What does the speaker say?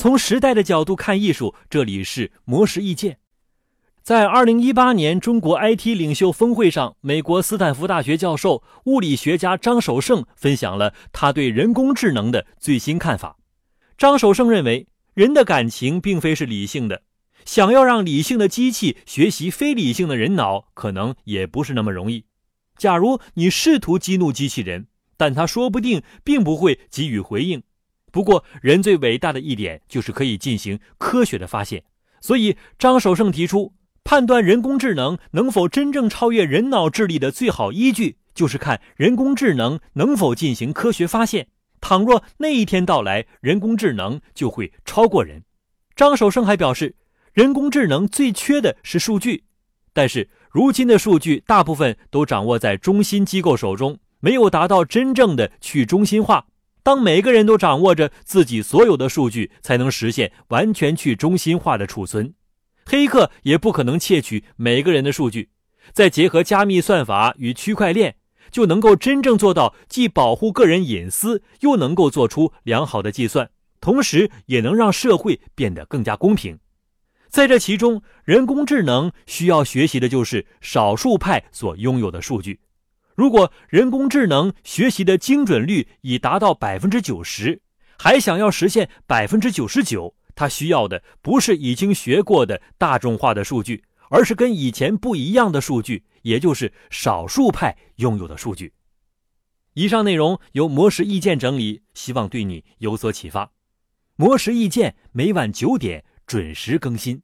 从时代的角度看艺术，这里是魔石意见。在二零一八年中国 IT 领袖峰会上，美国斯坦福大学教授、物理学家张守胜分享了他对人工智能的最新看法。张守胜认为，人的感情并非是理性的，想要让理性的机器学习非理性的人脑，可能也不是那么容易。假如你试图激怒机器人，但他说不定并不会给予回应。不过，人最伟大的一点就是可以进行科学的发现。所以，张守胜提出，判断人工智能能否真正超越人脑智力的最好依据，就是看人工智能能否进行科学发现。倘若那一天到来，人工智能就会超过人。张守胜还表示，人工智能最缺的是数据，但是。如今的数据大部分都掌握在中心机构手中，没有达到真正的去中心化。当每个人都掌握着自己所有的数据，才能实现完全去中心化的储存。黑客也不可能窃取每个人的数据。再结合加密算法与区块链，就能够真正做到既保护个人隐私，又能够做出良好的计算，同时也能让社会变得更加公平。在这其中，人工智能需要学习的就是少数派所拥有的数据。如果人工智能学习的精准率已达到百分之九十，还想要实现百分之九十九，它需要的不是已经学过的大众化的数据，而是跟以前不一样的数据，也就是少数派拥有的数据。以上内容由魔石意见整理，希望对你有所启发。魔石意见每晚九点。准时更新。